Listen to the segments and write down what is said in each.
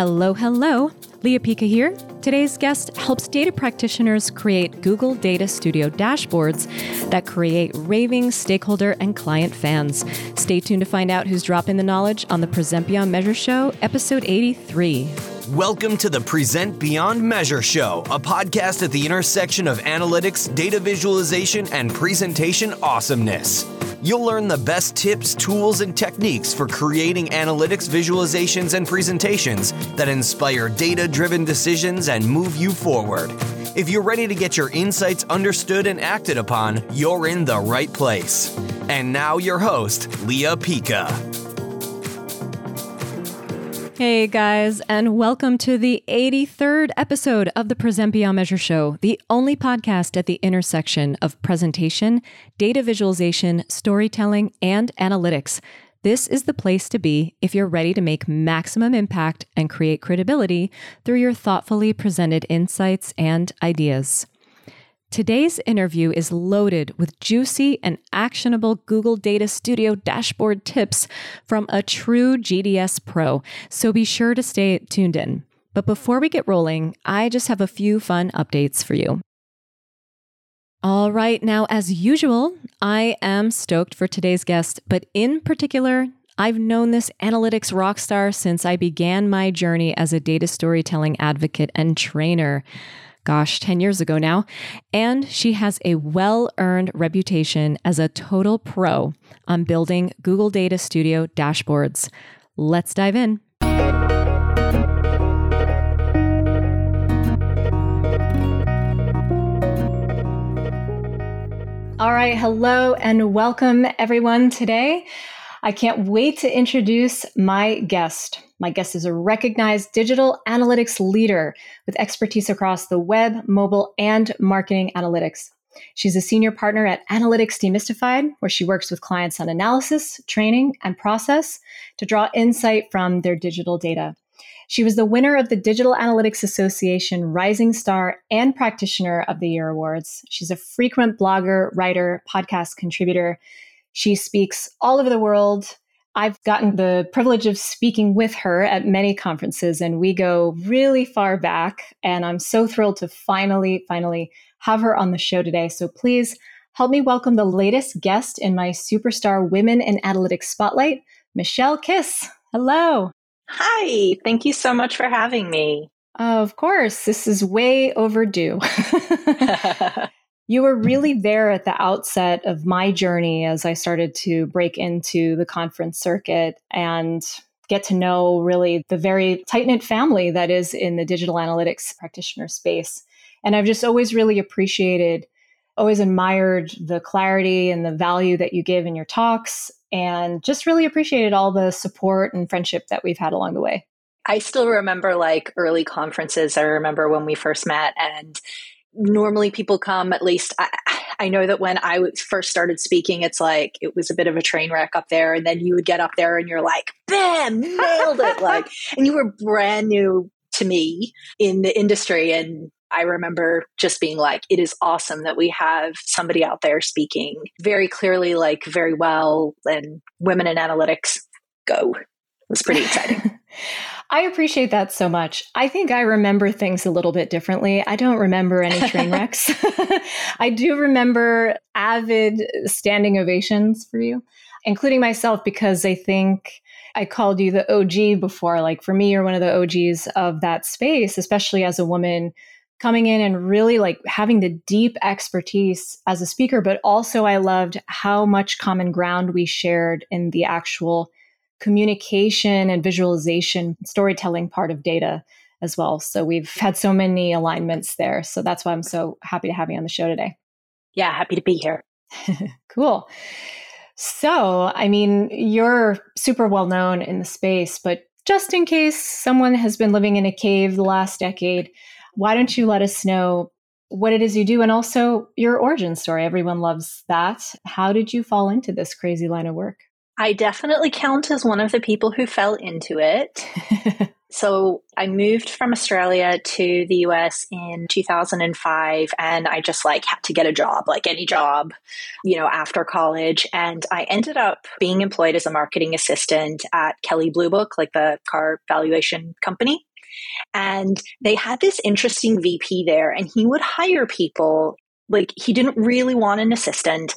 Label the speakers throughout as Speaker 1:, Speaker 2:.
Speaker 1: Hello, hello. Lea Pica here. Today's guest helps data practitioners create Google Data Studio dashboards that create raving stakeholder and client fans. Stay tuned to find out who's dropping the knowledge on the Present Beyond Measure Show, episode 83.
Speaker 2: Welcome to the Present Beyond Measure Show, a podcast at the intersection of analytics, data visualization, and presentation awesomeness. You'll learn the best tips, tools, and techniques for creating analytics visualizations and presentations that inspire data driven decisions and move you forward. If you're ready to get your insights understood and acted upon, you're in the right place. And now, your host, Lea Pica.
Speaker 1: Hey guys, and welcome to the 83rd episode of the Beyond Measure Show, the only podcast at the intersection of presentation, data visualization, storytelling, and analytics. This is the place to be if you're ready to make maximum impact and create credibility through your thoughtfully presented insights and ideas. Today's interview is loaded with juicy and actionable Google Data Studio dashboard tips from a true GDS pro, so be sure to stay tuned in. But before we get rolling, I just have a few fun updates for you. All right, now, as usual, I am stoked for today's guest, but in particular, I've known this analytics rock star since I began my journey as a data storytelling advocate and trainer gosh, 10 years ago now. And she has a well earned reputation as a total pro on building Google Data Studio dashboards. Let's dive in. All right, hello and welcome everyone today. I can't wait to introduce my guest. My guest is a recognized digital analytics leader with expertise across the web, mobile, and marketing analytics. She's a senior partner at Analytics Demystified, where she works with clients on analysis, training, and process to draw insight from their digital data. She was the winner of the Digital Analytics Association Rising Star and Practitioner of the Year awards. She's a frequent blogger, writer, podcast contributor, she speaks all over the world. I've gotten the privilege of speaking with her at many conferences, and we go really far back. And I'm so thrilled to finally, finally have her on the show today. So please help me welcome the latest guest in my Superstar Women in Analytics Spotlight, Michele Kiss. Hello.
Speaker 3: Hi. Thank you so much for having me.
Speaker 1: Of course, this is way overdue. you were really there at the outset of my journey as I started to break into the conference circuit and get to know really the very tight knit family that is in the digital analytics practitioner space. And I've just always really appreciated, always admired the clarity and the value that you give in your talks, and just really appreciated all the support and friendship that we've had along the way.
Speaker 3: I still remember like early conferences. I remember when we first met and normally people come at least I, I, know that when i first started speaking it's like it was a bit of a train wreck up there and then you would get up there and you're like bam nailed it like and you were brand new to me in the industry and I remember just being like, it is awesome that we have somebody out there speaking very clearly, like very well, and women in analytics go. It was pretty exciting.
Speaker 1: I appreciate that so much. I think I remember things a little bit differently. I don't remember any train wrecks. I do remember avid standing ovations for you, including myself, because I think I called you the OG before. Like for me, you're one of the OGs of that space, especially as a woman coming in and really like having the deep expertise as a speaker, but also I loved how much common ground we shared in the actual communication and visualization, storytelling part of data as well. So we've had so many alignments there. So that's why I'm so happy to have you on the show today.
Speaker 3: Yeah, happy to be here.
Speaker 1: cool. So, I mean, you're super well known in the space, but just in case someone has been living in a cave the last decade, why don't you let us know what it is you do and also your origin story? Everyone loves that. How did you fall into this crazy line of work?
Speaker 3: I definitely count as one of the people who fell into it. so I moved from Australia to the US in 2005 and I just like had to get a job, like any job, you know, after college. And I ended up being employed as a marketing assistant at Kelley Blue Book, like the car valuation company. And they had this interesting VP there, and he would hire people. Like, he didn't really want an assistant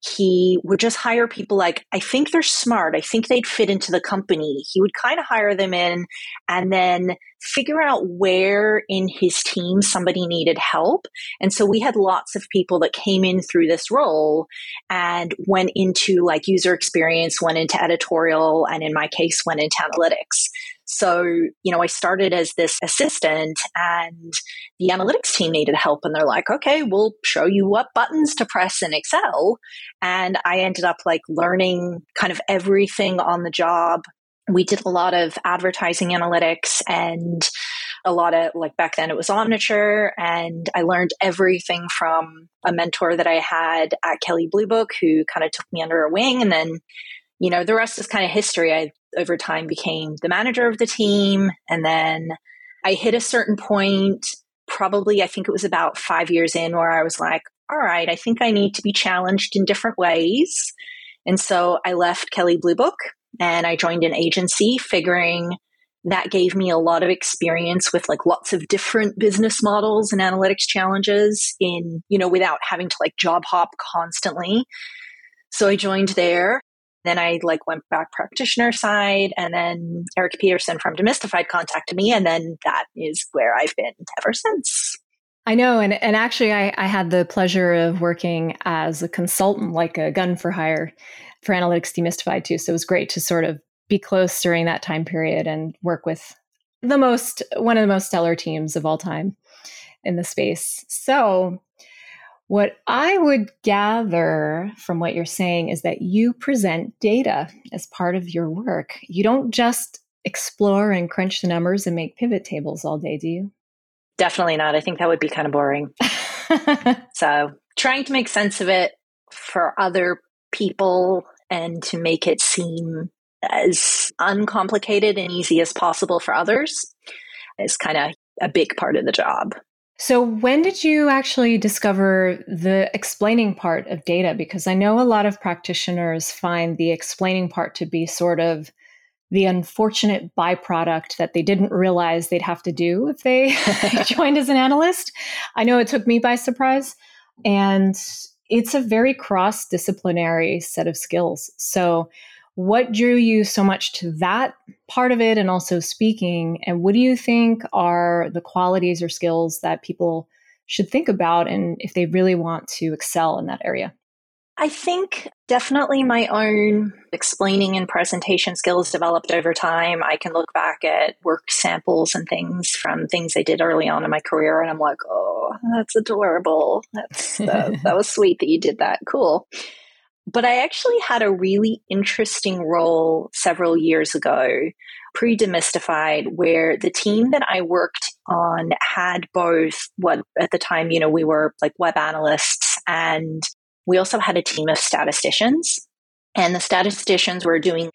Speaker 3: he would just hire people like, I think they're smart. I think they'd fit into the company. He would kind of hire them in and then figure out where in his team somebody needed help. And so we had lots of people that came in through this role and went into like user experience, went into editorial, and in my case, went into analytics. So, you know, I started as this assistant and the analytics team needed help and they're like, okay, we'll show you what buttons to press in Excel. And I ended up like learning kind of everything on the job. We did a lot of advertising analytics and a lot of like back then it was Omniture and I learned everything from a mentor that I had at Kelley Blue Book who kind of took me under her wing and then you know the rest is kind of history. I over time became the manager of the team. And then I hit a certain point, probably, I think it was about five years in, where I was like, all right, I think I need to be challenged in different ways. And so I left Kelley Blue Book and I joined an agency, figuring that gave me a lot of experience with like lots of different business models and analytics challenges in, you know, without having to like job hop constantly. So I joined there then I like went back practitioner side and then Eric Peterson from Demystified contacted me and then that is where I've been ever since.
Speaker 1: I know. And, and actually, I, I had the pleasure of working as a consultant, like a gun for hire for Analytics Demystified too. So it was great to sort of be close during that time period and work with the most, one of the most stellar teams of all time in the space. So what I would gather from what you're saying is that you present data as part of your work. You don't just explore and crunch the numbers and make pivot tables all day, do you?
Speaker 3: Definitely not. I think that would be kind of boring. so, trying to make sense of it for other people and to make it seem as uncomplicated and easy as possible for others is kind of a big part of the job.
Speaker 1: So, when did you actually discover the explaining part of data? Because I know a lot of practitioners find the explaining part to be sort of the unfortunate byproduct that they didn't realize they'd have to do if they joined as an analyst. I know it took me by surprise. And it's a very cross disciplinary set of skills. So, what drew you so much to that part of it and also speaking? And what do you think are the qualities or skills that people should think about and if they really want to excel in that area?
Speaker 3: I think definitely my own explaining and presentation skills developed over time. I can look back at work samples and things from things I did early on in my career, and I'm like, oh, that's adorable. That's uh, that was sweet that you did that. Cool. But I actually had a really interesting role several years ago, pre demystified, where the team that I worked on had both what at the time, you know, we were like web analysts and we also had a team of statisticians. And the statisticians were doing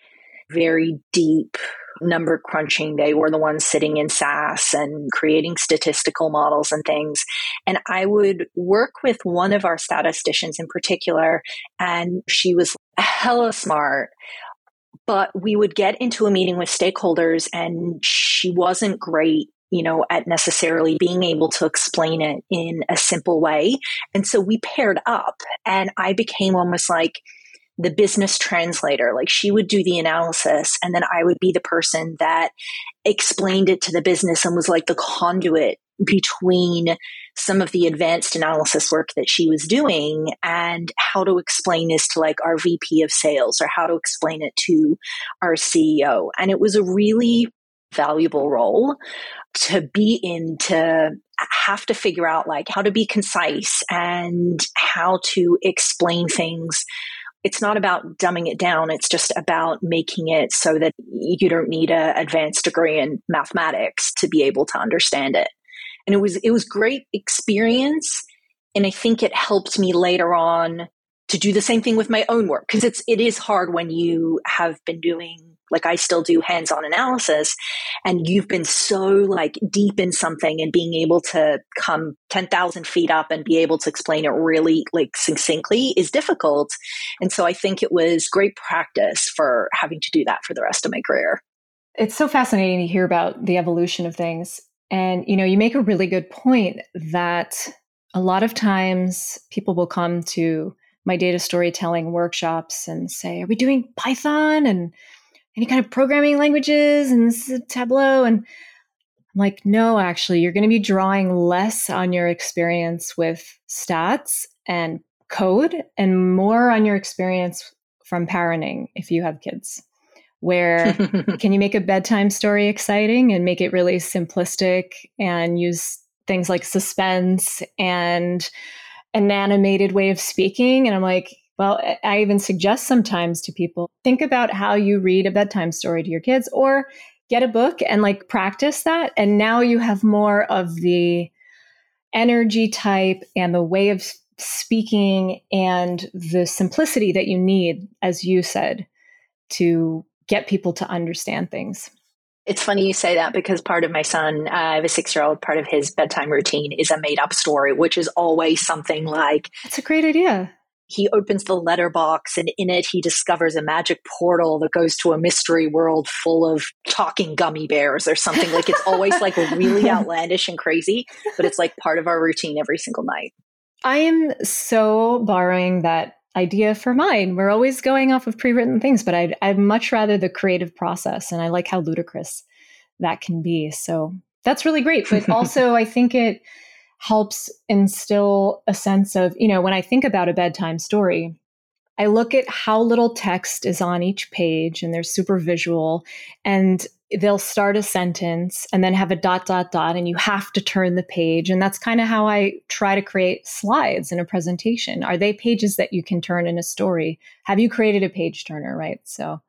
Speaker 3: very deep number crunching. They were the ones sitting in SAS and creating statistical models and things. And I would work with one of our statisticians in particular, and she was hella smart. But we would get into a meeting with stakeholders, and she wasn't great you know, at necessarily being able to explain it in a simple way. And so we paired up and I became almost like the business translator. Like she would do the analysis and then I would be the person that explained it to the business and was like the conduit between some of the advanced analysis work that she was doing and how to explain this to like our VP of sales or how to explain it to our CEO. And it was a really valuable role to be in to have to figure out like how to be concise and how to explain things it's not about dumbing it down. It's just about making it so that you don't need an advanced degree in mathematics to be able to understand it. And it was it was great experience, and I think it helped me later on to do the same thing with my own work because it's it is hard when you have been doing like I still do hands on analysis and you've been so like deep in something and being able to come 10,000 feet up and be able to explain it really like succinctly is difficult. And so I think it was great practice for having to do that for the rest of my career.
Speaker 1: It's so fascinating to hear about the evolution of things. And, you know, you make a really good point that a lot of times people will come to my data storytelling workshops and say, Are we doing Python and any kind of programming languages and this is Tableau? And I'm like, No, actually, you're going to be drawing less on your experience with stats and code and more on your experience from parenting if you have kids. Where can you make a bedtime story exciting and make it really simplistic and use things like suspense and an animated way of speaking. And I'm like, well, I even suggest sometimes to people think about how you read a bedtime story to your kids or get a book and like practice that. And now you have more of the energy type and the way of speaking and the simplicity that you need, as you said, to get people to understand things.
Speaker 3: It's funny you say that because part of my son, uh, I have a six year old, part of his bedtime routine is a made up story, which is always something like.
Speaker 1: That's a great idea.
Speaker 3: He opens the letterbox and in it he discovers a magic portal that goes to a mystery world full of talking gummy bears or something. Like it's always like really outlandish and crazy, but it's like part of our routine every single night.
Speaker 1: I am so borrowing that idea for mine. We're always going off of pre-written things, but I'd, I'd much rather the creative process, and I like how ludicrous that can be. So that's really great. But also, I think it helps instill a sense of, you know, when I think about a bedtime story, I look at how little text is on each page, and they're super visual, and they'll start a sentence and then have a dot dot dot and you have to turn the page and that's kind of how i try to create slides in a presentation. Are they pages that you can turn in a story? Have you created a page turner right? So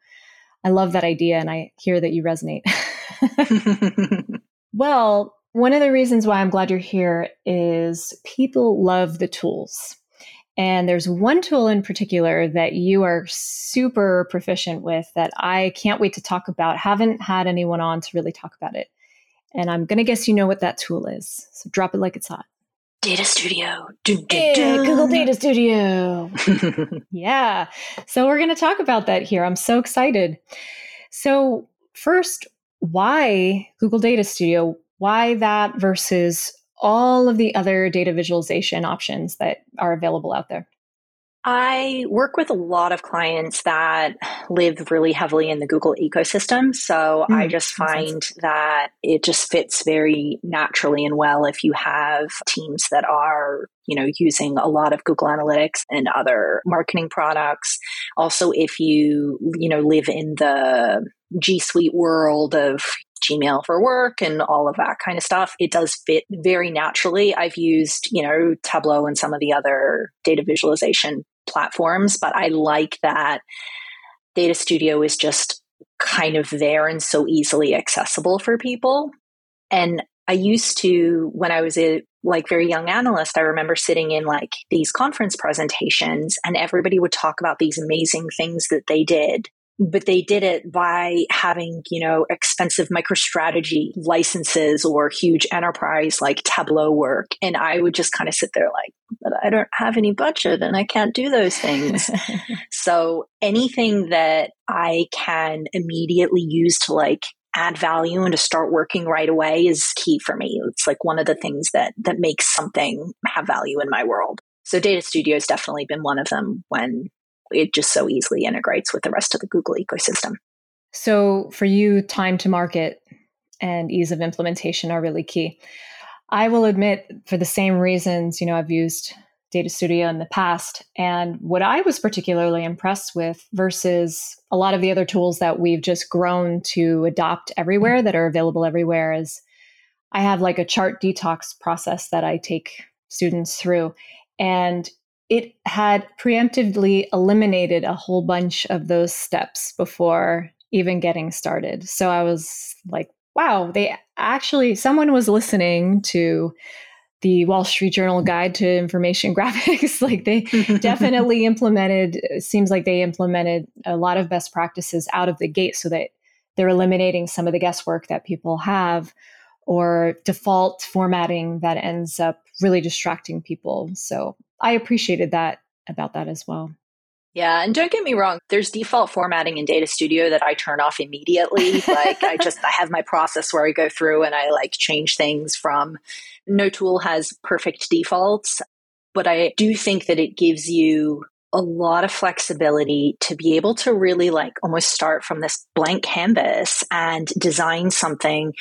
Speaker 1: i love that idea and i hear that you resonate. Well one of the reasons why i'm glad you're here is people love the tools and there's one tool in particular that you are super proficient with that I can't wait to talk about. Haven't had anyone on to really talk about it. And I'm going to guess you know what that tool is. So drop it like it's hot.
Speaker 3: Data Studio.
Speaker 1: Dun, dun. Google Data Studio. yeah. So we're going to talk about that here. I'm so excited. So, first, why Google Data Studio? Why that versus all of the other data visualization options that are available out there?
Speaker 3: I work with a lot of clients that live really heavily in the Google ecosystem. So mm, I just find that it just fits very naturally and well if you have teams that are, you know, using a lot of Google Analytics and other marketing products. Also, if you, you know, live in the G Suite world of Gmail for work and all of that kind of stuff. It does fit very naturally. I've used, you know, Tableau and some of the other data visualization platforms, but I like that Data Studio is just kind of there and so easily accessible for people. And I used to, when I was a like very young analyst, I remember sitting in like these conference presentations and everybody would talk about these amazing things that they did but they did it by having, you know, expensive MicroStrategy licenses or huge enterprise like Tableau work. And I would just kind of sit there like, but I don't have any budget and I can't do those things. so anything that I can immediately use to like add value and to start working right away is key for me. It's like one of the things that that makes something have value in my world. So Data Studio has definitely been one of them when it just so easily integrates with the rest of the Google ecosystem.
Speaker 1: So for you, time to market and ease of implementation are really key. I will admit, for the same reasons, you know, I've used Data Studio in the past. And what I was particularly impressed with versus a lot of the other tools that we've just grown to adopt everywhere that are available everywhere is I have like a chart detox process that I take students through. And it had preemptively eliminated a whole bunch of those steps before even getting started. So I was like, wow, they actually, someone was listening to the Wall Street Journal Guide to Information Graphics. like they definitely implemented, seems like they implemented a lot of best practices out of the gate so that they're eliminating some of the guesswork that people have or default formatting that ends up really distracting people. So I appreciated that about that as well.
Speaker 3: Yeah, and don't get me wrong, there's default formatting in Data Studio that I turn off immediately. like I just I have my process where I go through and I like change things from no tool has perfect defaults, but I do think that it gives you a lot of flexibility to be able to really like almost start from this blank canvas and design something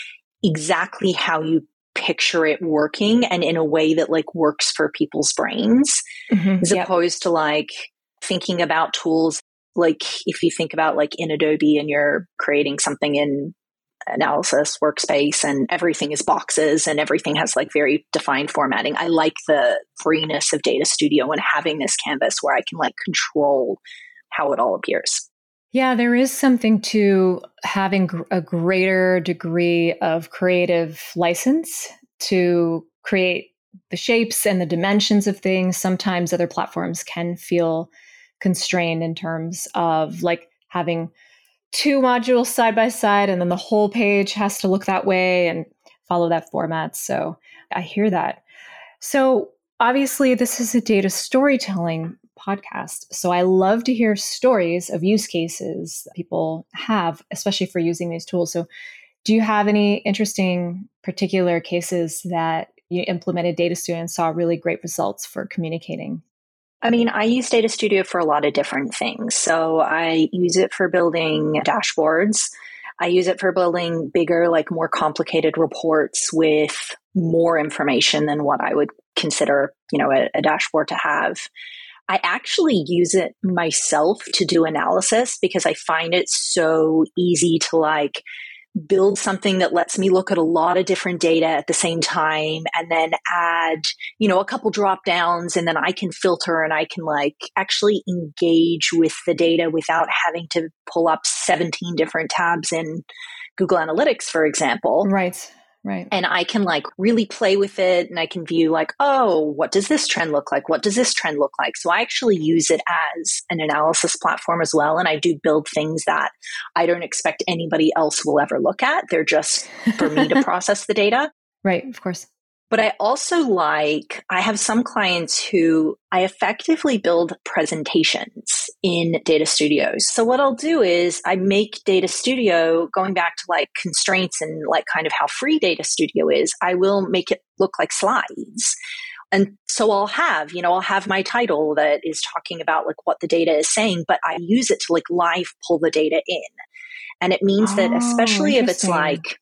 Speaker 3: exactly how you picture it working and in a way that like works for people's brains mm-hmm, as yep. opposed to like thinking about tools like if you think about like in Adobe and you're creating something in analysis workspace and everything is boxes and everything has like very defined formatting. I like the freeness of Data Studio and having this canvas where I can like control how it all appears.
Speaker 1: Yeah, there is something to having a greater degree of creative license to create the shapes and the dimensions of things. Sometimes other platforms can feel constrained in terms of like having two modules side by side and then the whole page has to look that way and follow that format. So I hear that. So obviously, this is a data storytelling podcast. So I love to hear stories of use cases that people have, especially for using these tools. So do you have any interesting particular cases that you implemented Data Studio and saw really great results for communicating?
Speaker 3: I mean, I use Data Studio for a lot of different things. So I use it for building dashboards. I use it for building bigger, like more complicated reports with more information than what I would consider, you know, a, a dashboard to have. I actually use it myself to do analysis because I find it so easy to like build something that lets me look at a lot of different data at the same time and then add, you know, a couple drop downs and then I can filter and I can like actually engage with the data without having to pull up 17 different tabs in Google Analytics, for example.
Speaker 1: Right. Right.
Speaker 3: And I can like really play with it and I can view like, oh, what does this trend look like? What does this trend look like? So I actually use it as an analysis platform as well. And I do build things that I don't expect anybody else will ever look at. They're just for me to process the data.
Speaker 1: Right, of course.
Speaker 3: But I also like, I have some clients who I effectively build presentations in Data Studios. So what I'll do is I make Data Studio going back to like constraints and like kind of how free Data Studio is. I will make it look like slides. And so I'll have, you know, I'll have my title that is talking about like what the data is saying, but I use it to like live pull the data in. And it means oh, that especially if it's like,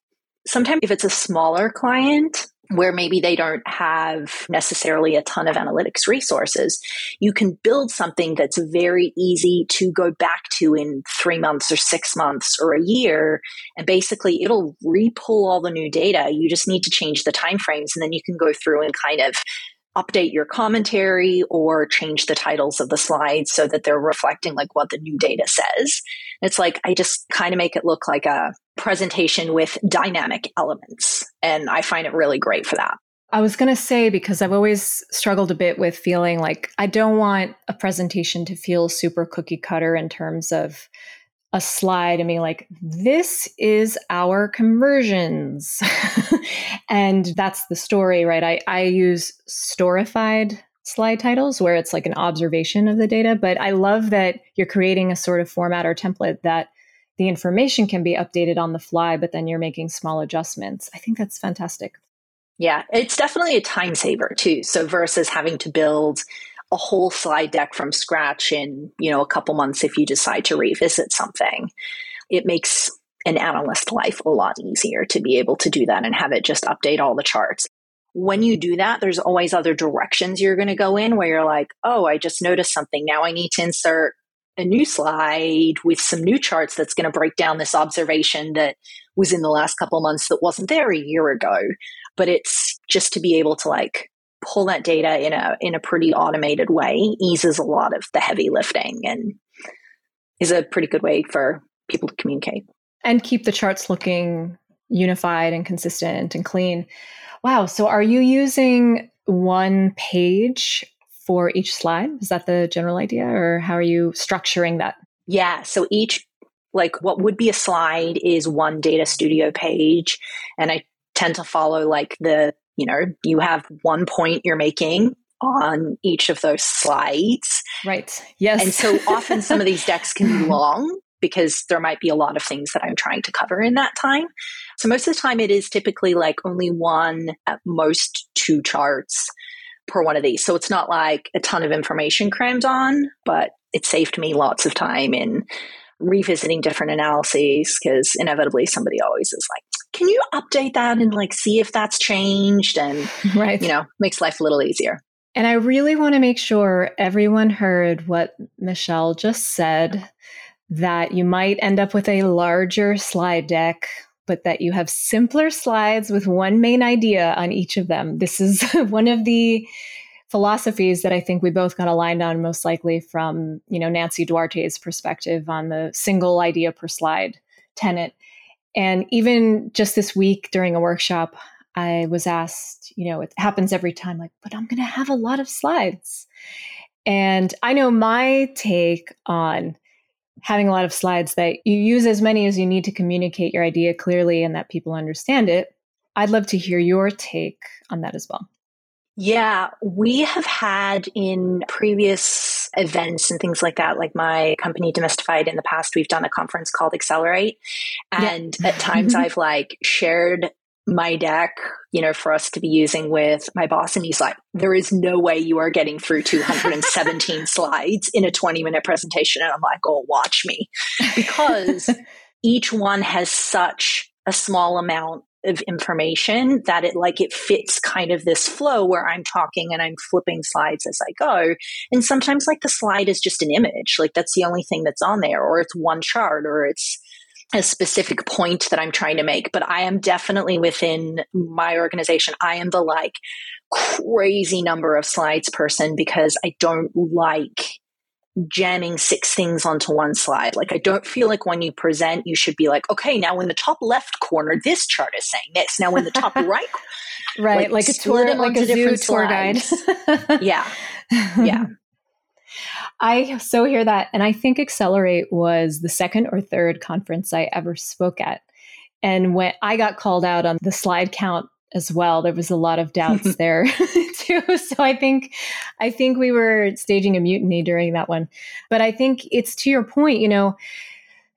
Speaker 3: sometimes if it's a smaller client, where maybe they don't have necessarily a ton of analytics resources, you can build something that's very easy to go back to in three months or six months or a year. And basically it'll repull all the new data. You just need to change the timeframes and then you can go through and kind of update your commentary or change the titles of the slides so that they're reflecting like what the new data says. It's like I just kind of make it look like a presentation with dynamic elements. And I find it really great for that.
Speaker 1: I was going to say, because I've always struggled a bit with feeling like I don't want a presentation to feel super cookie cutter in terms of a slide and being like, this is our conversions. and that's the story, right? I, I use storified slide titles where it's like an observation of the data. But I love that you're creating a sort of format or template that the information can be updated on the fly, but then you're making small adjustments. I think that's fantastic.
Speaker 3: Yeah, it's definitely a time saver too. So versus having to build a whole slide deck from scratch in, you know, a couple months if you decide to revisit something. It makes an analyst life a lot easier to be able to do that and have it just update all the charts. When you do that, there's always other directions you're going to go in where you're like, oh, I just noticed something. Now I need to insert a new slide with some new charts that's going to break down this observation that was in the last couple months that wasn't there a year ago. But it's just to be able to like pull that data in a in a pretty automated way eases a lot of the heavy lifting and is a pretty good way for people to communicate
Speaker 1: and keep the charts looking unified and consistent and clean. Wow, so are you using one page for each slide? Is that the general idea or how are you structuring that?
Speaker 3: Yeah, so each like what would be a slide is one data studio page and I tend to follow like the you know, you have one point you're making on each of those slides.
Speaker 1: Right. Yes.
Speaker 3: And so often some of these decks can be long because there might be a lot of things that I'm trying to cover in that time. So most of the time it is typically like only one at most two charts per one of these. So it's not like a ton of information crammed on, but it saved me lots of time in revisiting different analyses because inevitably somebody always is like, can you update that and like see if that's changed? And, right. you know, makes life a little easier.
Speaker 1: And I really want to make sure everyone heard what Michele just said that you might end up with a larger slide deck, but that you have simpler slides with one main idea on each of them. This is one of the philosophies that I think we both got aligned on most likely from, you know, Nancy Duarte's perspective on the single idea per slide tenet. And even just this week during a workshop, I was asked, you know, it happens every time, like, but I'm going to have a lot of slides. And I know my take on having a lot of slides that you use as many as you need to communicate your idea clearly and that people understand it. I'd love to hear your take on that as well.
Speaker 3: Yeah, we have had in previous events and things like that, like my company Demystified in the past, we've done a conference called Accelerate. And yeah. at mm-hmm. times mm-hmm. I've like shared my deck, you know, for us to be using with my boss. And he's like, there is no way you are getting through 217 slides in a 20 minute presentation. And I'm like, oh, watch me. Because each one has such a small amount of information that it like it fits kind of this flow where I'm talking and I'm flipping slides as I go. And sometimes like the slide is just an image, like that's the only thing that's on there, or it's one chart, or it's a specific point that I'm trying to make. But I am definitely within my organization, I am the like crazy number of slides person because I don't like jamming six things onto one slide. Like, I don't feel like when you present, you should be like, okay, now in the top left corner, this chart is saying this. Now in the top right,
Speaker 1: right, like, like a tour, like a zoo tour guide.
Speaker 3: yeah, yeah.
Speaker 1: I so hear that, and I think Accelerate was the second or third conference I ever spoke at. And when I got called out on the slide count as well. There was a lot of doubts there too. So I think I think we were staging a mutiny during that one. But I think it's to your point, you know,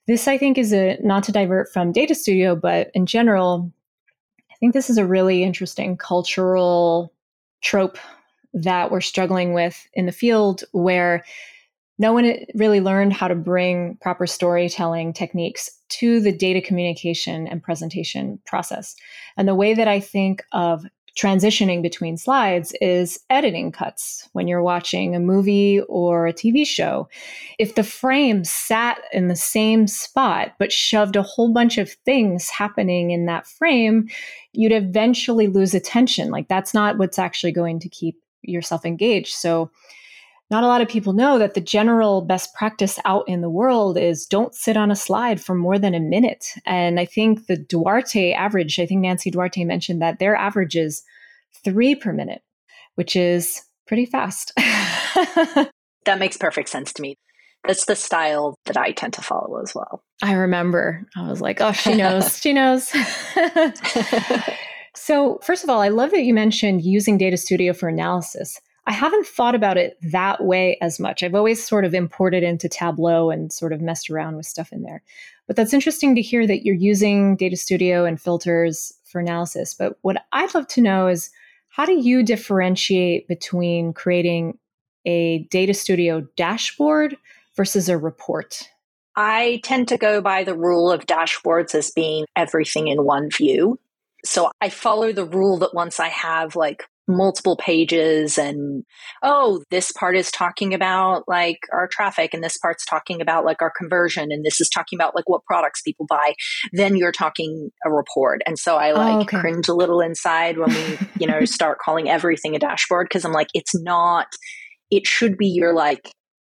Speaker 1: this I think is a not to divert from Data Studio, but in general, I think this is a really interesting cultural trope that we're struggling with in the field where no one really learned how to bring proper storytelling techniques to the data communication and presentation process. And the way that I think of transitioning between slides is editing cuts when you're watching a movie or a TV show. If the frame sat in the same spot but shoved a whole bunch of things happening in that frame, you'd eventually lose attention. Like that's not what's actually going to keep yourself engaged. So not a lot of people know that the general best practice out in the world is don't sit on a slide for more than a minute. And I think the Duarte average, I think Nancy Duarte mentioned that their average is three per minute, which is pretty fast.
Speaker 3: that makes perfect sense to me. That's the style that I tend to follow as well.
Speaker 1: I remember I was like, oh, she knows, she knows. so, first of all, I love that you mentioned using Data Studio for analysis. I haven't thought about it that way as much. I've always sort of imported into Tableau and sort of messed around with stuff in there. But that's interesting to hear that you're using Data Studio and filters for analysis. But what I'd love to know is how do you differentiate between creating a Data Studio dashboard versus a report?
Speaker 3: I tend to go by the rule of dashboards as being everything in one view. So I follow the rule that once I have like multiple pages and oh this part is talking about like our traffic and this part's talking about like our conversion and this is talking about like what products people buy then you're talking a report and so i oh, like oh, okay. cringe a little inside when we you know start calling everything a dashboard because i'm like it's not it should be your like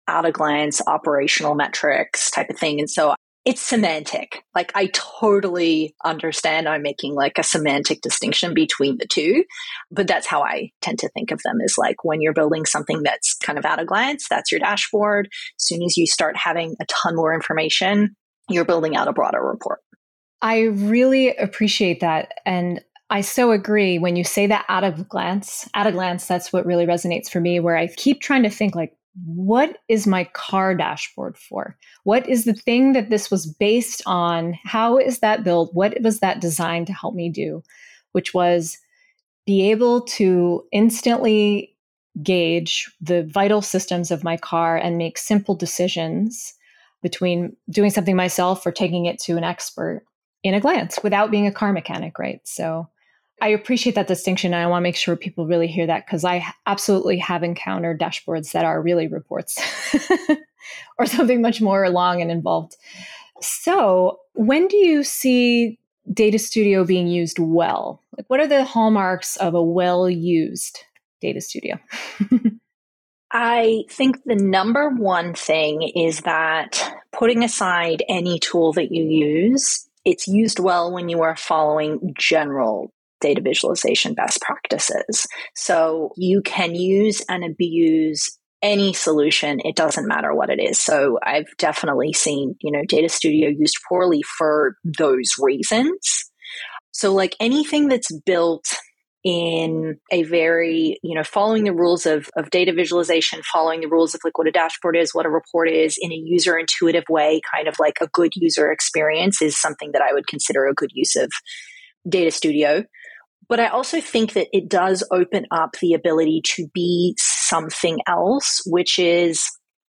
Speaker 3: at a glance operational metrics type of thing and so it's semantic. Like I totally understand I'm making like a semantic distinction between the two, but that's how I tend to think of them is like when you're building something that's kind of at a glance, that's your dashboard. As soon as you start having a ton more information, you're building out a broader report.
Speaker 1: I really appreciate that. And I so agree when you say that at a glance. At a glance, that's what really resonates for me, where I keep trying to think like, what is my car dashboard for? What is the thing that this was based on? How is that built? What was that designed to help me do? Which was be able to instantly gauge the vital systems of my car and make simple decisions between doing something myself or taking it to an expert in a glance without being a car mechanic, right? So I appreciate that distinction. And I want to make sure people really hear that because I absolutely have encountered dashboards that are really reports or something much more long and involved. So, when do you see Data Studio being used well? Like, what are the hallmarks of a well used Data Studio?
Speaker 3: I think the number one thing is that putting aside any tool that you use, it's used well when you are following general data visualization best practices. So you can use and abuse any solution. It doesn't matter what it is. So I've definitely seen, you know, Data Studio used poorly for those reasons. So like anything that's built in a very, you know, following the rules of, of data visualization, following the rules of like what a dashboard is, what a report is in a user intuitive way, kind of like a good user experience is something that I would consider a good use of Data Studio. But I also think that it does open up the ability to be something else, which is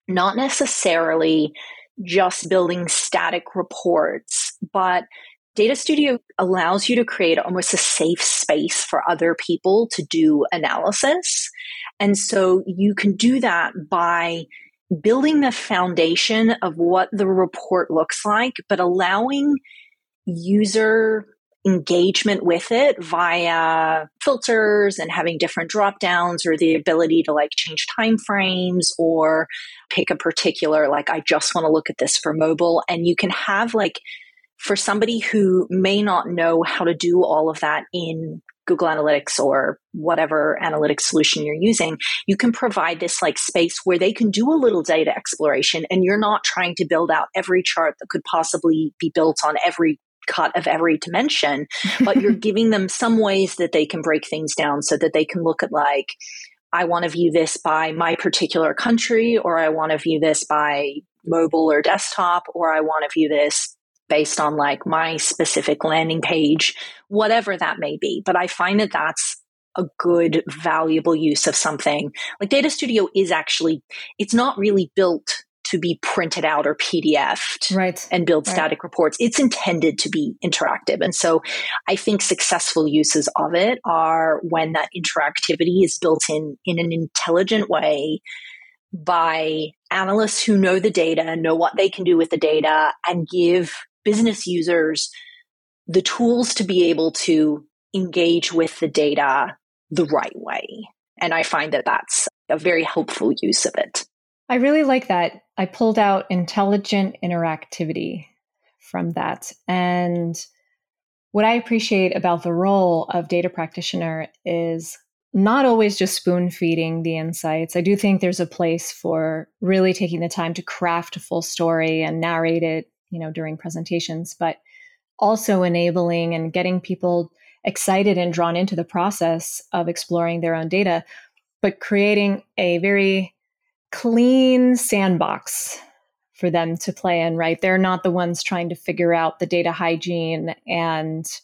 Speaker 3: not necessarily just building static reports, but Data Studio allows you to create almost a safe space for other people to do analysis. And so you can do that by building the foundation of what the report looks like, but allowing user engagement with it via filters and having different drop downs or the ability to like change time frames or pick a particular like I just want to look at this for mobile. And you can have like for somebody who may not know how to do all of that in Google Analytics or whatever analytics solution you're using, you can provide this like space where they can do a little data exploration and you're not trying to build out every chart that could possibly be built on every cut of every dimension, but you're giving them some ways that they can break things down so that they can look at like, I want to view this by my particular country, or I want to view this by mobile or desktop, or I want to view this based on like my specific landing page, whatever that may be. But I find that that's a good, valuable use of something. Like Data Studio is actually, it's not really built to be printed out or PDFed
Speaker 1: right.
Speaker 3: and build
Speaker 1: right.
Speaker 3: static reports. It's intended to be interactive. And so I think successful uses of it are when that interactivity is built in in an intelligent way by analysts who know the data, know what they can do with the data, and give business users the tools to be able to engage with the data the right way. And I find that that's a very helpful use of it.
Speaker 1: I really like that. I pulled out intelligent interactivity from that. And what I appreciate about the role of data practitioner is not always just spoon feeding the insights. I do think there's a place for really taking the time to craft a full story and narrate it you know during presentations but also enabling and getting people excited and drawn into the process of exploring their own data but creating a very clean sandbox for them to play in right they're not the ones trying to figure out the data hygiene and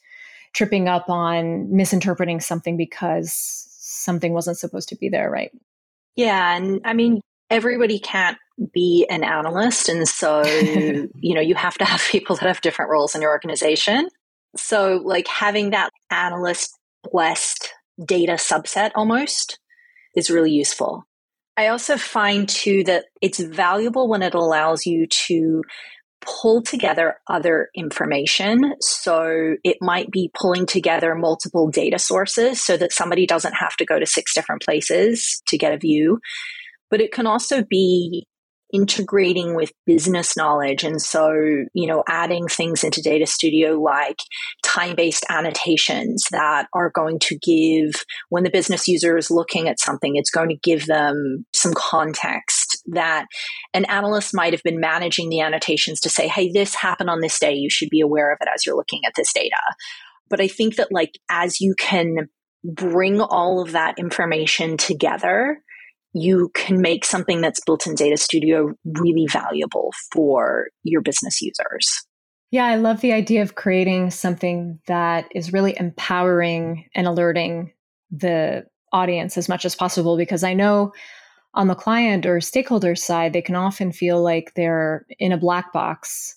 Speaker 1: tripping up on misinterpreting something because something wasn't supposed to be there right
Speaker 3: yeah and i mean everybody can't be an analyst. And so, you know, you have to have people that have different roles in your organization. So, like having that analyst blessed data subset almost is really useful. I also find too that it's valuable when it allows you to pull together other information. So it might be pulling together multiple data sources so that somebody doesn't have to go to six different places to get a view. But it can also be integrating with business knowledge. And so, you know, adding things into Data Studio like time based annotations that are going to give, when the business user is looking at something, it's going to give them some context that an analyst might have been managing the annotations to say, hey, this happened on this day. You should be aware of it as you're looking at this data. But I think that like as you can bring all of that information together, you can make something that's built in Data Studio really valuable for your business users.
Speaker 1: Yeah, I love the idea of creating something that is really empowering and alerting the audience as much as possible because I know on the client or stakeholder side, they can often feel like they're in a black box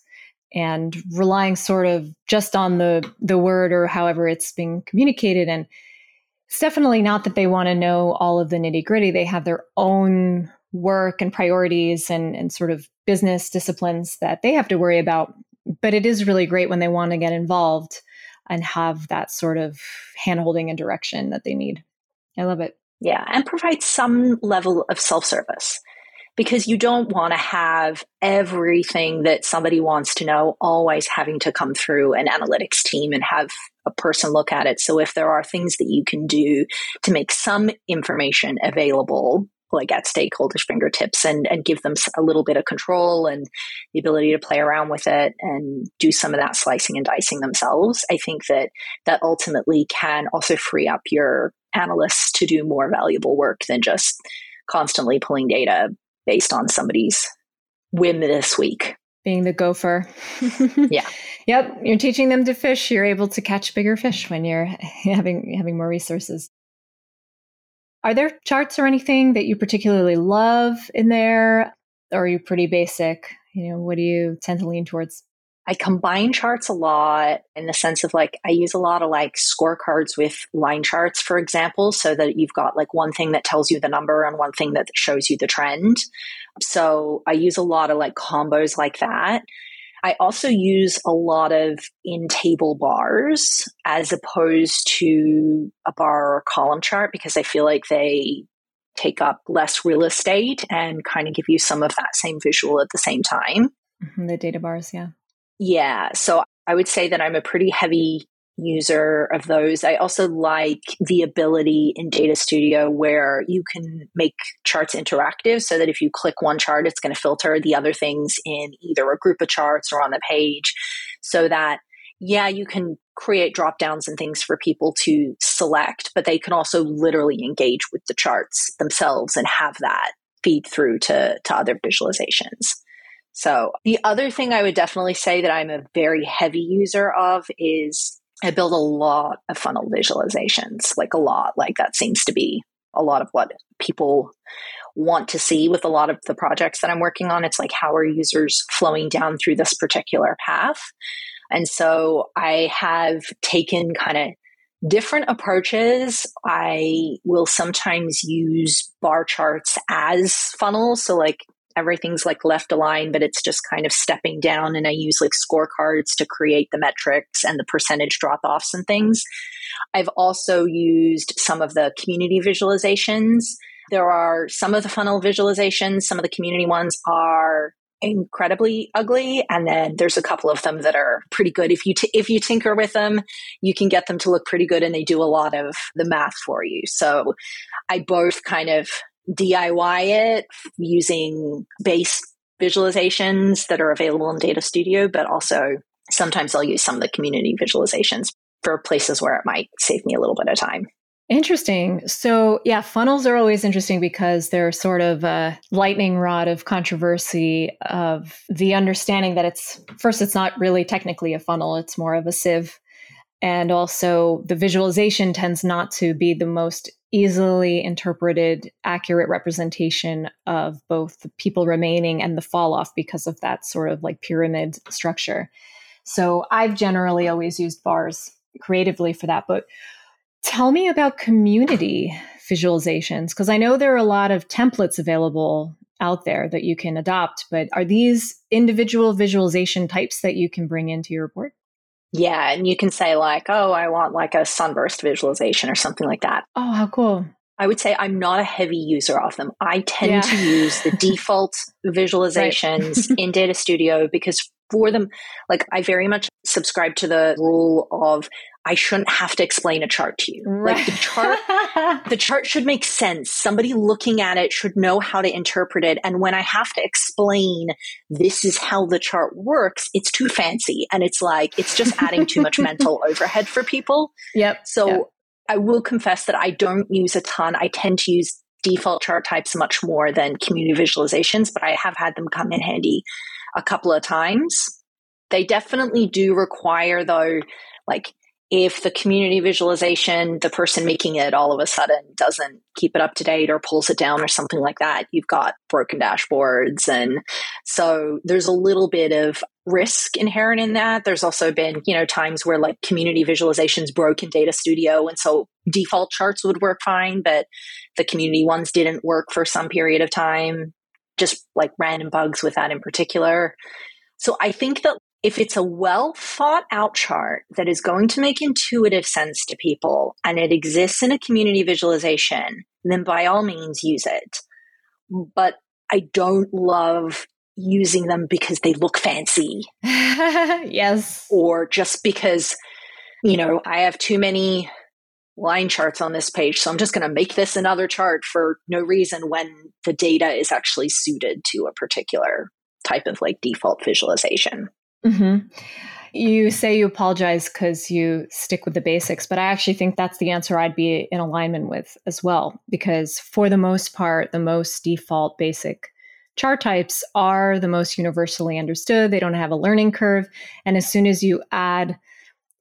Speaker 1: and relying sort of just on the the word or however it's being communicated and it's definitely not that they want to know all of the nitty gritty. They have their own work and priorities and, and sort of business disciplines that they have to worry about. But it is really great when they want to get involved and have that sort of handholding and direction that they need. I love it.
Speaker 3: Yeah, and provide some level of self service because you don't want to have everything that somebody wants to know always having to come through an analytics team and have a person look at it. So if there are things that you can do to make some information available, like at stakeholders' fingertips and, and give them a little bit of control and the ability to play around with it and do some of that slicing and dicing themselves, I think that that ultimately can also free up your analysts to do more valuable work than just constantly pulling data based on somebody's whim this week.
Speaker 1: Being the gopher.
Speaker 3: yeah.
Speaker 1: Yep. You're teaching them to fish. You're able to catch bigger fish when you're having having more resources. Are there charts or anything that you particularly love in there? Or are you pretty basic? You know, what do you tend to lean towards?
Speaker 3: I combine charts a lot in the sense of like, I use a lot of like scorecards with line charts, for example, so that you've got like one thing that tells you the number and one thing that shows you the trend. So I use a lot of like combos like that. I also use a lot of in table bars as opposed to a bar or column chart because I feel like they take up less real estate and kind of give you some of that same visual at the same time.
Speaker 1: Mm-hmm, the data bars, yeah.
Speaker 3: Yeah. So I would say that I'm a pretty heavy user of those. I also like the ability in Data Studio where you can make charts interactive so that if you click one chart, it's going to filter the other things in either a group of charts or on the page so that, yeah, you can create drop downs and things for people to select, but they can also literally engage with the charts themselves and have that feed through to, to other visualizations. So the other thing I would definitely say that I'm a very heavy user of is I build a lot of funnel visualizations, like a lot. Like that seems to be a lot of what people want to see with a lot of the projects that I'm working on. It's like, how are users flowing down through this particular path? And so I have taken kind of different approaches. I will sometimes use bar charts as funnels. So, like, everything's like left aligned, but it's just kind of stepping down. And I use like scorecards to create the metrics and the percentage drop offs and things. I've also used some of the community visualizations. There are some of the funnel visualizations, some of the community ones are incredibly ugly and then there's a couple of them that are pretty good if you t- if you tinker with them you can get them to look pretty good and they do a lot of the math for you so i both kind of DIY it using base visualizations that are available in Data Studio, but also sometimes I'll use some of the community visualizations for places where it might save me a little bit of time.
Speaker 1: Interesting. So, yeah, funnels are always interesting because they're sort of a lightning rod of controversy of the understanding that it's first, it's not really technically a funnel, it's more of a sieve. And also, the visualization tends not to be the most easily interpreted, accurate representation of both the people remaining and the fall off because of that sort of like pyramid structure. So I've generally always used bars creatively for that. But tell me about community visualizations, because I know there are a lot of templates available out there that you can adopt, but are these individual visualization types that you can bring into your report?
Speaker 3: Yeah, and you can say like, "Oh, I want like a sunburst visualization or something like that."
Speaker 1: Oh, how cool.
Speaker 3: I would say I'm not a heavy user of them. I tend yeah. to use the default visualizations in Data Studio because for them, like I very much subscribe to the rule of I shouldn't have to explain a chart to you. Right. Like the chart, the chart should make sense. Somebody looking at it should know how to interpret it. And when I have to explain this is how the chart works, it's too fancy. And it's like, it's just adding too much mental overhead for people.
Speaker 1: Yep.
Speaker 3: So
Speaker 1: yep.
Speaker 3: I will confess that I don't use a ton. I tend to use default chart types much more than community visualizations, but I have had them come in handy a couple of times. They definitely do require, though, like if the community visualization, the person making it all of a sudden doesn't keep it up to date or pulls it down or something like that, you've got broken dashboards. And so there's a little bit of risk inherent in that. There's also been, you know, times where like community visualizations broke in Data Studio. And so default charts would work fine, but the community ones didn't work for some period of time, just like random bugs with that in particular. So I think that if it's a well thought out chart that is going to make intuitive sense to people and it exists in a community visualization, then by all means use it. But I don't love using them because they look fancy.
Speaker 1: yes.
Speaker 3: Or just because, you know, I have too many line charts on this page. So I'm just going to make this another chart for no reason when the data is actually suited to a particular type of like default visualization.
Speaker 1: Mm-hmm. You say you apologize because you stick with the basics, but I actually think that's the answer I'd be in alignment with as well. Because for the most part, the most default basic chart types are the most universally understood. They don't have a learning curve. And as soon as you add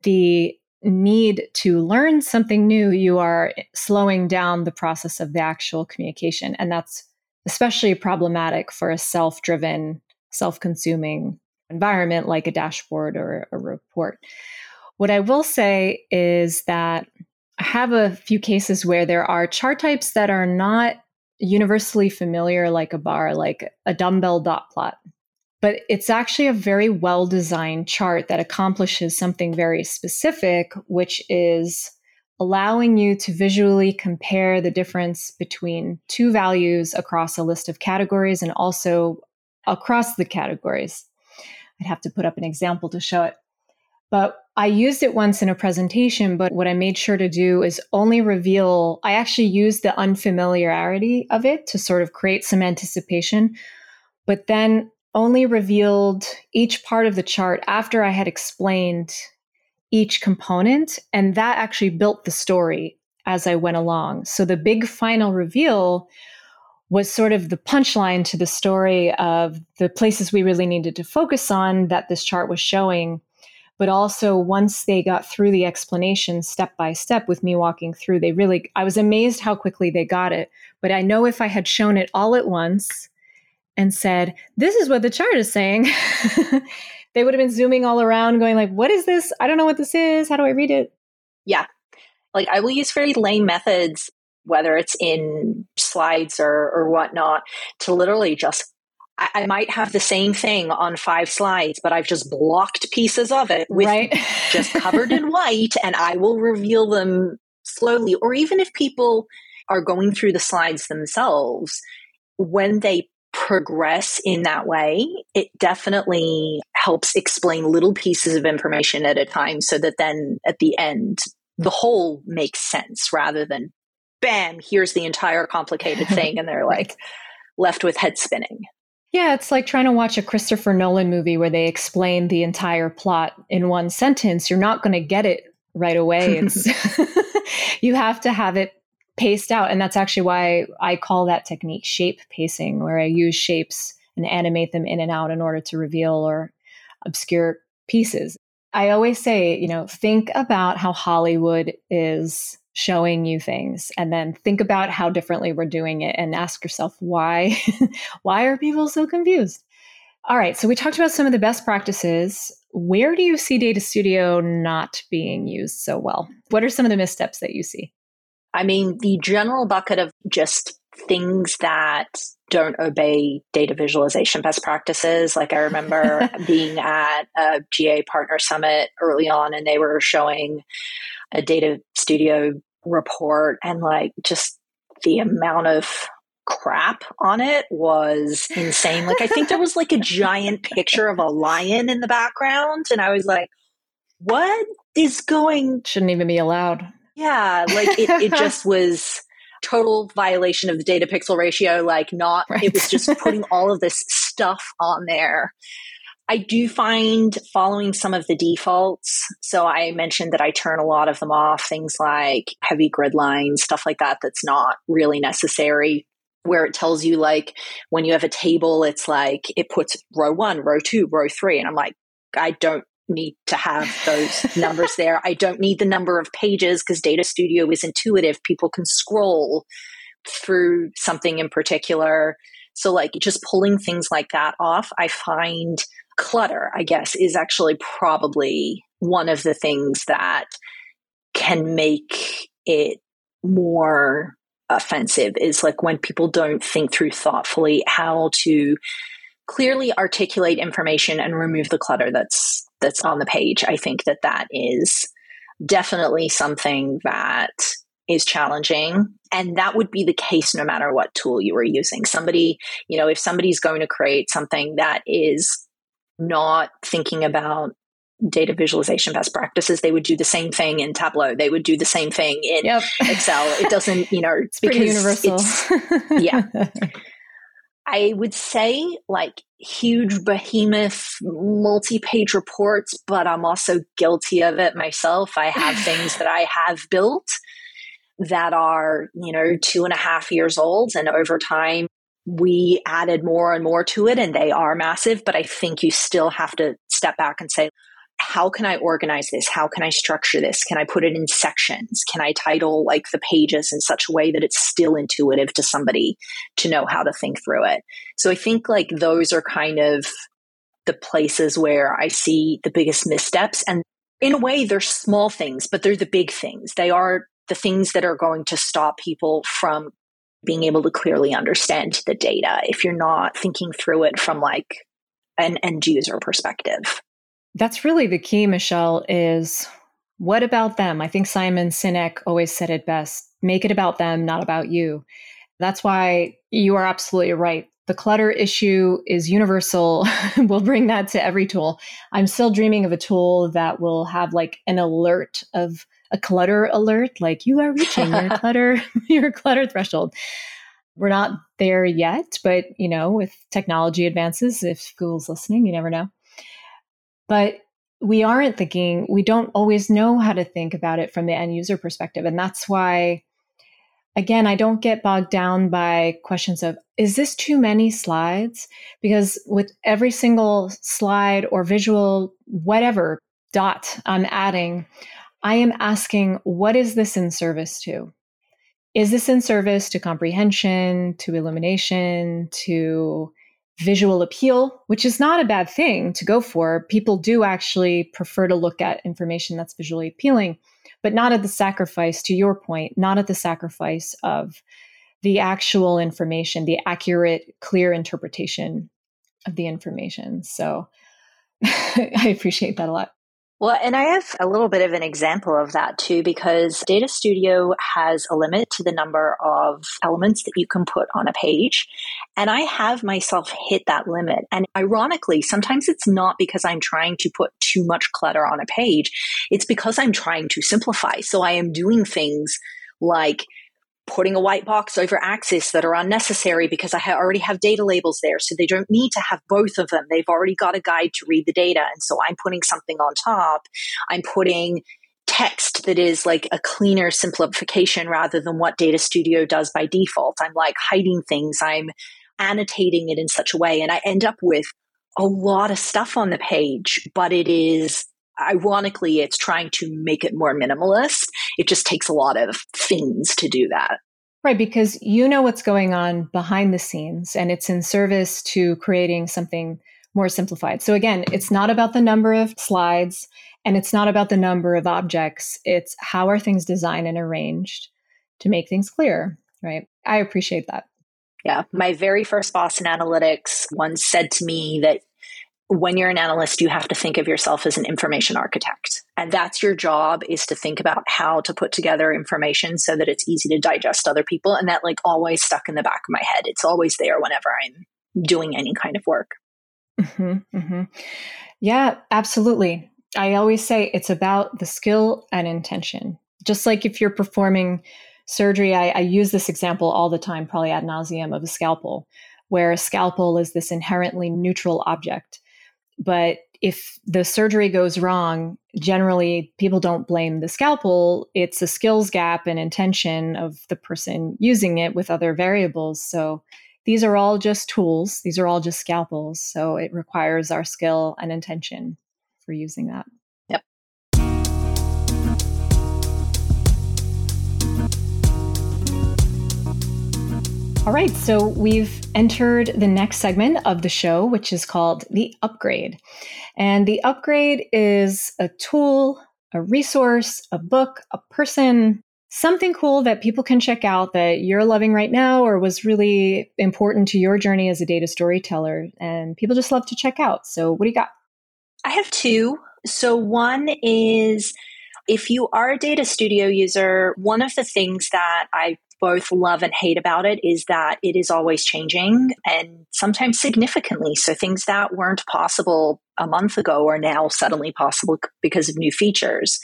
Speaker 1: the need to learn something new, you are slowing down the process of the actual communication. And that's especially problematic for a self driven, self consuming environment like a dashboard or a report. What I will say is that I have a few cases where there are chart types that are not universally familiar, like a bar, like a dumbbell dot plot. But it's actually a very well designed chart that accomplishes something very specific, which is allowing you to visually compare the difference between two values across a list of categories and also across the categories. I'd have to put up an example to show it. But I used it once in a presentation, but what I made sure to do is only reveal, I actually used the unfamiliarity of it to sort of create some anticipation, but then only revealed each part of the chart after I had explained each component. And that actually built the story as I went along. So the big final reveal was sort of the punchline to the story of the places we really needed to focus on that this chart was showing. But also, once they got through the explanation step by step with me walking through, they really, I was amazed how quickly they got it. But I know if I had shown it all at once and said, This is what the chart is saying, they would have been zooming all around, going, like, What is this? I don't know what this is. How do I read it?
Speaker 3: Yeah. Like, I will use very lame methods whether it's in slides or, or whatnot, to literally just I, I might have the same thing on five slides, but I've just blocked pieces of it with
Speaker 1: right.
Speaker 3: just covered in white, and I will reveal them slowly. Or even if people are going through the slides themselves, when they progress in that way, it definitely helps explain little pieces of information at a time so that then at the end, the whole makes sense rather than bam, here's the entire complicated thing. And they're like left with head spinning.
Speaker 1: Yeah, it's like trying to watch a Christopher Nolan movie where they explain the entire plot in one sentence. You're not going to get it right away. It's you have to have it paced out, and that's actually why I call that technique shape pacing, where I use shapes and animate them in and out in order to reveal or obscure pieces. I always say, you know, think about how Hollywood is showing you things and then think about how differently we're doing it and ask yourself why why are people so confused? All right so we talked about some of the best practices. Where do you see data studio not being used so well? What are some of the missteps that you see?
Speaker 3: I mean the general bucket of just things that don't obey data visualization best practices. Like I remember being at a GA partner summit early on and they were showing a data studio report and like just the amount of crap on it was insane. Like I think there was like a giant picture of a lion in the background and I was like, what is going
Speaker 1: shouldn't even be allowed.
Speaker 3: Yeah, like it, it just was total violation of the data pixel ratio. Like, not, right. it was just putting all of this stuff on there. I do find following some of the defaults. So I mentioned that I turn a lot of them off, things like heavy grid lines, stuff like that, that's not really necessary. Where it tells you, like, when you have a table, it's like it puts row one, row two, row three. And I'm like, I don't need to have those numbers there. I don't need the number of pages because Data Studio is intuitive. People can scroll through something in particular. So, like, just pulling things like that off, I find clutter, I guess, is actually probably one of the things that can make it more offensive is like when people don't think through thoughtfully how to clearly articulate information and remove the clutter that's that's on the page. I think that that is definitely something that is challenging. And that would be the case no matter what tool you are using. Somebody, you know, if somebody's going to create something that is not thinking about data visualization best practices, they would do the same thing in Tableau. They would do the same thing in yep. Excel. It doesn't, you know,
Speaker 1: it's pretty universal.
Speaker 3: yeah. I would say like huge behemoth multi-page reports, but I'm also guilty of it myself. I have things that I have built that are, you know, two and a half years old. And over time, we added more and more to it, and they are massive. But I think you still have to step back and say, how can I organize this? How can I structure this? Can I put it in sections? Can I title like the pages in such a way that it's still intuitive to somebody to know how to think through it? So I think like those are kind of the places where I see the biggest missteps. And in a way, they're small things, but they're the big things. They are the things that are going to stop people from being able to clearly understand the data if you're not thinking through it from like an end user perspective.
Speaker 1: That's really the key, Michele, is what about them? I think Simon Sinek always said it best make it about them, not about you. That's why you are absolutely right. The clutter issue is universal. we'll bring that to every tool. I'm still dreaming of a tool that will have like an alert of a clutter alert, like you are reaching your clutter, your clutter threshold. We're not there yet, but you know, with technology advances, if Google's listening, you never know. But we aren't thinking, we don't always know how to think about it from the end user perspective. And that's why, again, I don't get bogged down by questions of, is this too many slides? Because with every single slide or visual, whatever dot I'm adding, I am asking, what is this in service to? Is this in service to comprehension, to illumination, to visual appeal, which is not a bad thing to go for. People do actually prefer to look at information that's visually appealing, but not at the sacrifice, to your point, not at the sacrifice of the actual information, the accurate, clear interpretation of the information. So I appreciate that a lot.
Speaker 3: Well, and I have a little bit of an example of that too, because Data Studio has a limit to the number of elements that you can put on a page. And I have myself hit that limit. And ironically, sometimes it's not because I'm trying to put too much clutter on a page. It's because I'm trying to simplify. So I am doing things like putting a white box over axis that are unnecessary because I ha- already have data labels there. So they don't need to have both of them. They've already got a guide to read the data. And so I'm putting something on top. I'm putting text that is like a cleaner simplification rather than what Data Studio does by default. I'm like hiding things. I'm annotating it in such a way. And I end up with a lot of stuff on the page, but it is ironically, it's trying to make it more minimalist. It just takes a lot of things to do that.
Speaker 1: Right, because you know what's going on behind the scenes and it's in service to creating something more simplified. So, again, it's not about the number of slides and it's not about the number of objects. It's how are things designed and arranged to make things clear, right? I appreciate that.
Speaker 3: Yeah. My very first boss in analytics once said to me that when you're an analyst, you have to think of yourself as an information architect. And that's your job is to think about how to put together information so that it's easy to digest other people. And that like always stuck in the back of my head. It's always there whenever I'm doing any kind of work.
Speaker 1: Mm-hmm, mm-hmm. Yeah, absolutely. I always say it's about the skill and intention. Just like if you're performing surgery, I, I use this example all the time, probably ad nauseum, of a scalpel, where a scalpel is this inherently neutral object. But if the surgery goes wrong, generally people don't blame the scalpel. It's a skills gap and intention of the person using it with other variables. So these are all just tools, these are all just scalpels. So it requires our skill and intention for using that. All right, so we've entered the next segment of the show, which is called the upgrade. And the upgrade is a tool, a resource, a book, a person, something cool that people can check out that you're loving right now or was really important to your journey as a data storyteller. And people just love to check out. So, what do you got?
Speaker 3: I have two. So, one is if you are a data studio user, one of the things that I both love and hate about it is that it is always changing and sometimes significantly. So things that weren't possible a month ago are now suddenly possible because of new features.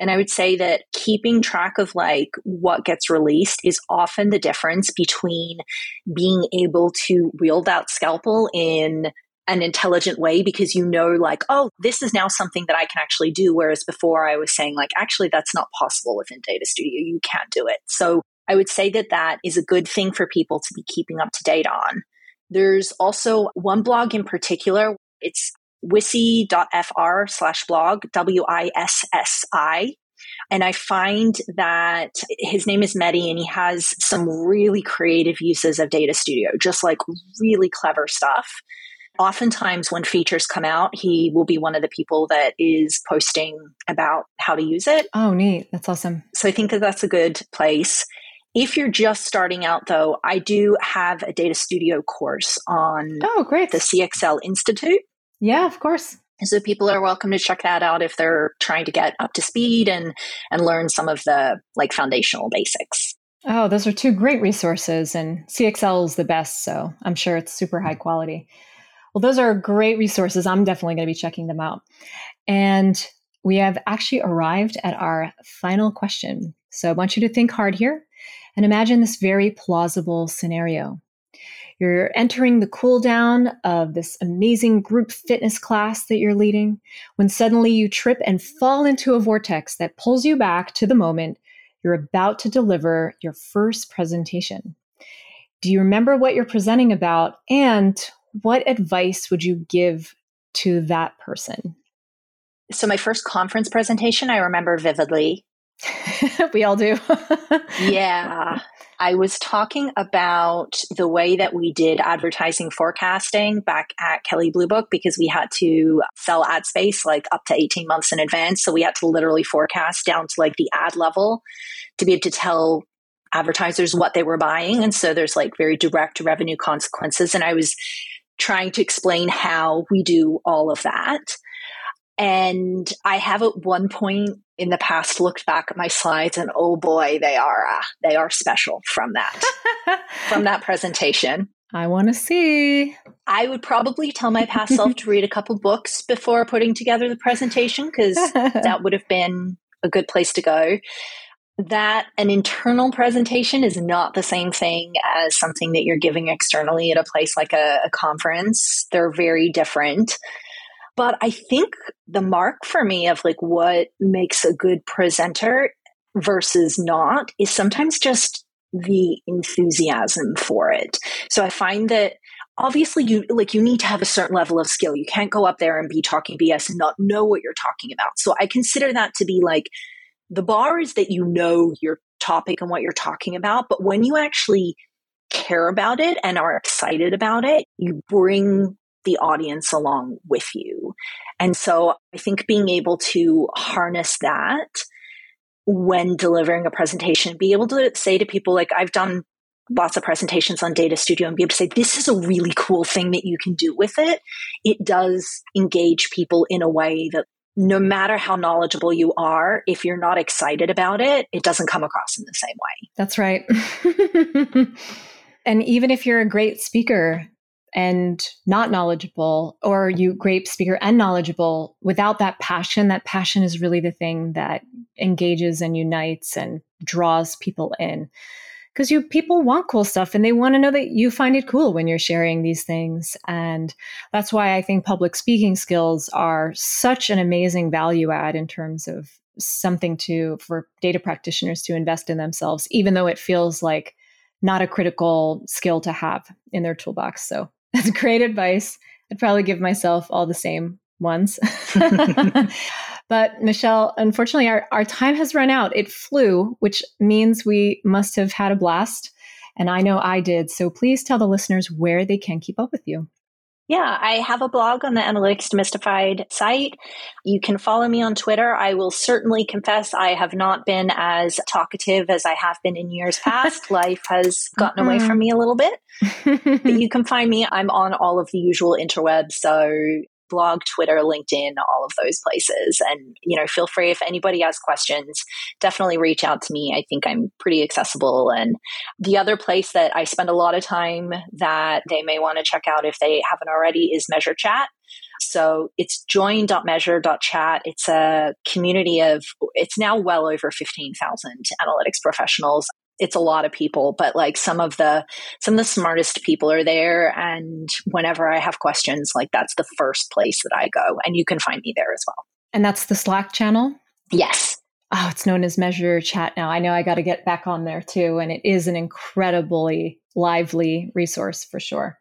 Speaker 3: And I would say that keeping track of like what gets released is often the difference between being able to wield that scalpel in an intelligent way because you know like oh this is now something that i can actually do whereas before i was saying like actually that's not possible within data studio you can't do it so i would say that that is a good thing for people to be keeping up to date on there's also one blog in particular it's wissi.fr slash blog w-i-s-s-i and I find that his name is Mehdi and he has some really creative uses of Data Studio, just like really clever stuff. Oftentimes, when features come out, he will be one of the people that is posting about how to use it.
Speaker 1: Oh, neat. That's awesome.
Speaker 3: So I think that that's a good place. If you're just starting out, though, I do have a data studio course on
Speaker 1: oh, great.
Speaker 3: the CXL Institute.
Speaker 1: Yeah, of course.
Speaker 3: So people are welcome to check that out if they're trying to get up to speed and and learn some of the like foundational basics.
Speaker 1: Oh, those are two great resources and CXL is the best, so I'm sure it's super high quality. Well, those are great resources. I'm definitely going to be checking them out. And we have actually arrived at our final question. So I want you to think hard here and imagine this very plausible scenario. You're entering the cool down of this amazing group fitness class that you're leading when suddenly you trip and fall into a vortex that pulls you back to the moment you're about to deliver your first presentation. Do you remember what you're presenting about and what advice would you give to that person?
Speaker 3: So, my first conference presentation, I remember vividly.
Speaker 1: we all do.
Speaker 3: yeah. Uh, I was talking about the way that we did advertising forecasting back at Kelley Blue Book because we had to sell ad space like up to 18 months in advance. So we had to literally forecast down to like the ad level to be able to tell advertisers what they were buying. And so there's like very direct revenue consequences. And I was trying to explain how we do all of that. And I have at one point in the past looked back at my slides and oh boy, they are uh, they are special from that from that presentation.
Speaker 1: I want to see.
Speaker 3: I would probably tell my past self to read a couple books before putting together the presentation because that would have been a good place to go that an internal presentation is not the same thing as something that you're giving externally at a place like a, a, conference. They're very different. But I think the mark for me of like what makes a good presenter versus not is sometimes just the enthusiasm for it. So I find that obviously you like you need to have a certain level of skill. You can't go up there and be talking BS and not know what you're talking about. So I consider that to be like the bar is that you know your topic and what you're talking about, but when you actually care about it and are excited about it, you bring the audience along with you. And so I think being able to harness that when delivering a presentation, be able to say to people, like, I've done lots of presentations on Data Studio and be able to say, this is a really cool thing that you can do with it. It does engage people in a way that no matter how knowledgeable you are, if you're not excited about it, it doesn't come across in the same way.
Speaker 1: That's right. and even if you're a great speaker, and not knowledgeable, or you great speaker and knowledgeable without that passion, that passion is really the thing that engages and unites and draws people in. Because you people want cool stuff and they want to know that you find it cool when you're sharing these things. And that's why I think public speaking skills are such an amazing value add in terms of something to for data practitioners to invest in themselves, even though it feels like not a critical skill to have in their toolbox. So that's great advice. I'd probably give myself all the same ones. but Michele, unfortunately, our, our time has run out. It flew, which means we must have had a blast. And I know I did. So please tell the listeners where they can keep up with you.
Speaker 3: Yeah, I have a blog on the Analytics Demystified site. You can follow me on Twitter. I will certainly confess I have not been as talkative as I have been in years past. Life has gotten away from mm-hmm. me a little bit. but you can find me. I'm on all of the usual interwebs. So blog, Twitter, LinkedIn, all of those places. And, you know, feel free if anybody has questions, definitely reach out to me. I think I'm pretty accessible. And the other place that I spend a lot of time that they may want to check out if they haven't already is Measure Chat. So it's join.measure.chat. It's a community of, it's now well over 15,000 analytics professionals it's a lot of people, but like some of the some of the smartest people are there. And whenever I have questions, like that's the first place that I go. And you can find me there as well.
Speaker 1: And that's the Slack channel?
Speaker 3: Yes.
Speaker 1: Oh, it's known as Measure Chat now. I know I got to get back on there too. And it is an incredibly lively resource for sure.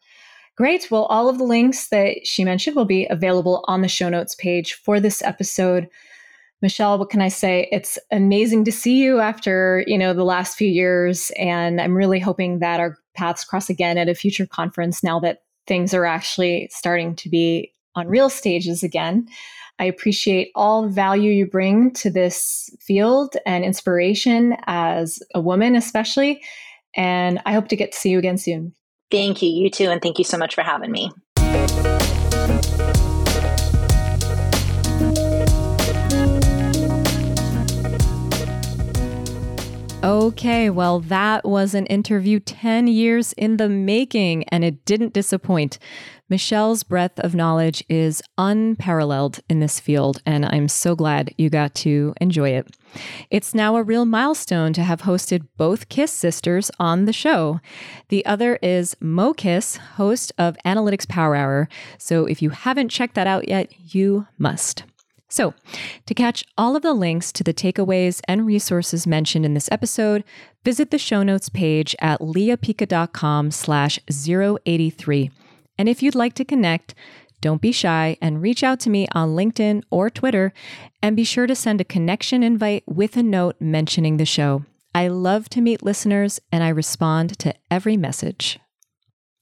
Speaker 1: Great. Well, all of the links that she mentioned will be available on the show notes page for this episode. Michele, what can I say? It's amazing to see you after, you know, the last few years. And I'm really hoping that our paths cross again at a future conference now that things are actually starting to be on real stages again. I appreciate all the value you bring to this field and inspiration as a woman, especially. And I hope to get to see you again soon.
Speaker 3: Thank you. You too. And thank you so much for having me.
Speaker 1: Okay, well, that was an interview 10 years in the making, and it didn't disappoint. Michele's breadth of knowledge is unparalleled in this field, and I'm so glad you got to enjoy it. It's now a real milestone to have hosted both Kiss sisters on the show. The other is Moe Kiss, host of Analytics Power Hour. So if you haven't checked that out yet, you must. So, to catch all of the links to the takeaways and resources mentioned in this episode, visit the show notes page at leapica.com slash 083. And if you'd like to connect, don't be shy and reach out to me on LinkedIn or Twitter, and be sure to send a connection invite with a note mentioning the show. I love to meet listeners and I respond to every message.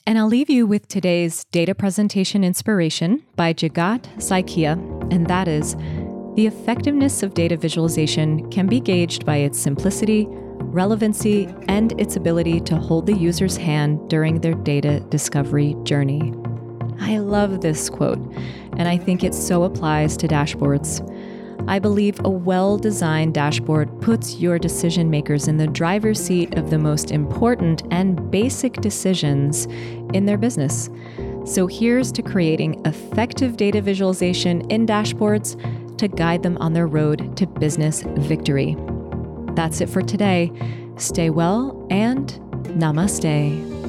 Speaker 1: And I'll leave you with today's data presentation inspiration by Jagat Saikia, and that is the effectiveness of data visualization can be gauged by its simplicity, relevancy, and its ability to hold the user's hand during their data discovery journey. I love this quote, and I think it so applies to dashboards. I believe a well designed dashboard puts your decision makers in the driver's seat of the most important and basic decisions in their business. So here's to creating effective data visualization in dashboards to guide them on their road to business victory. That's it for today. Stay well and namaste.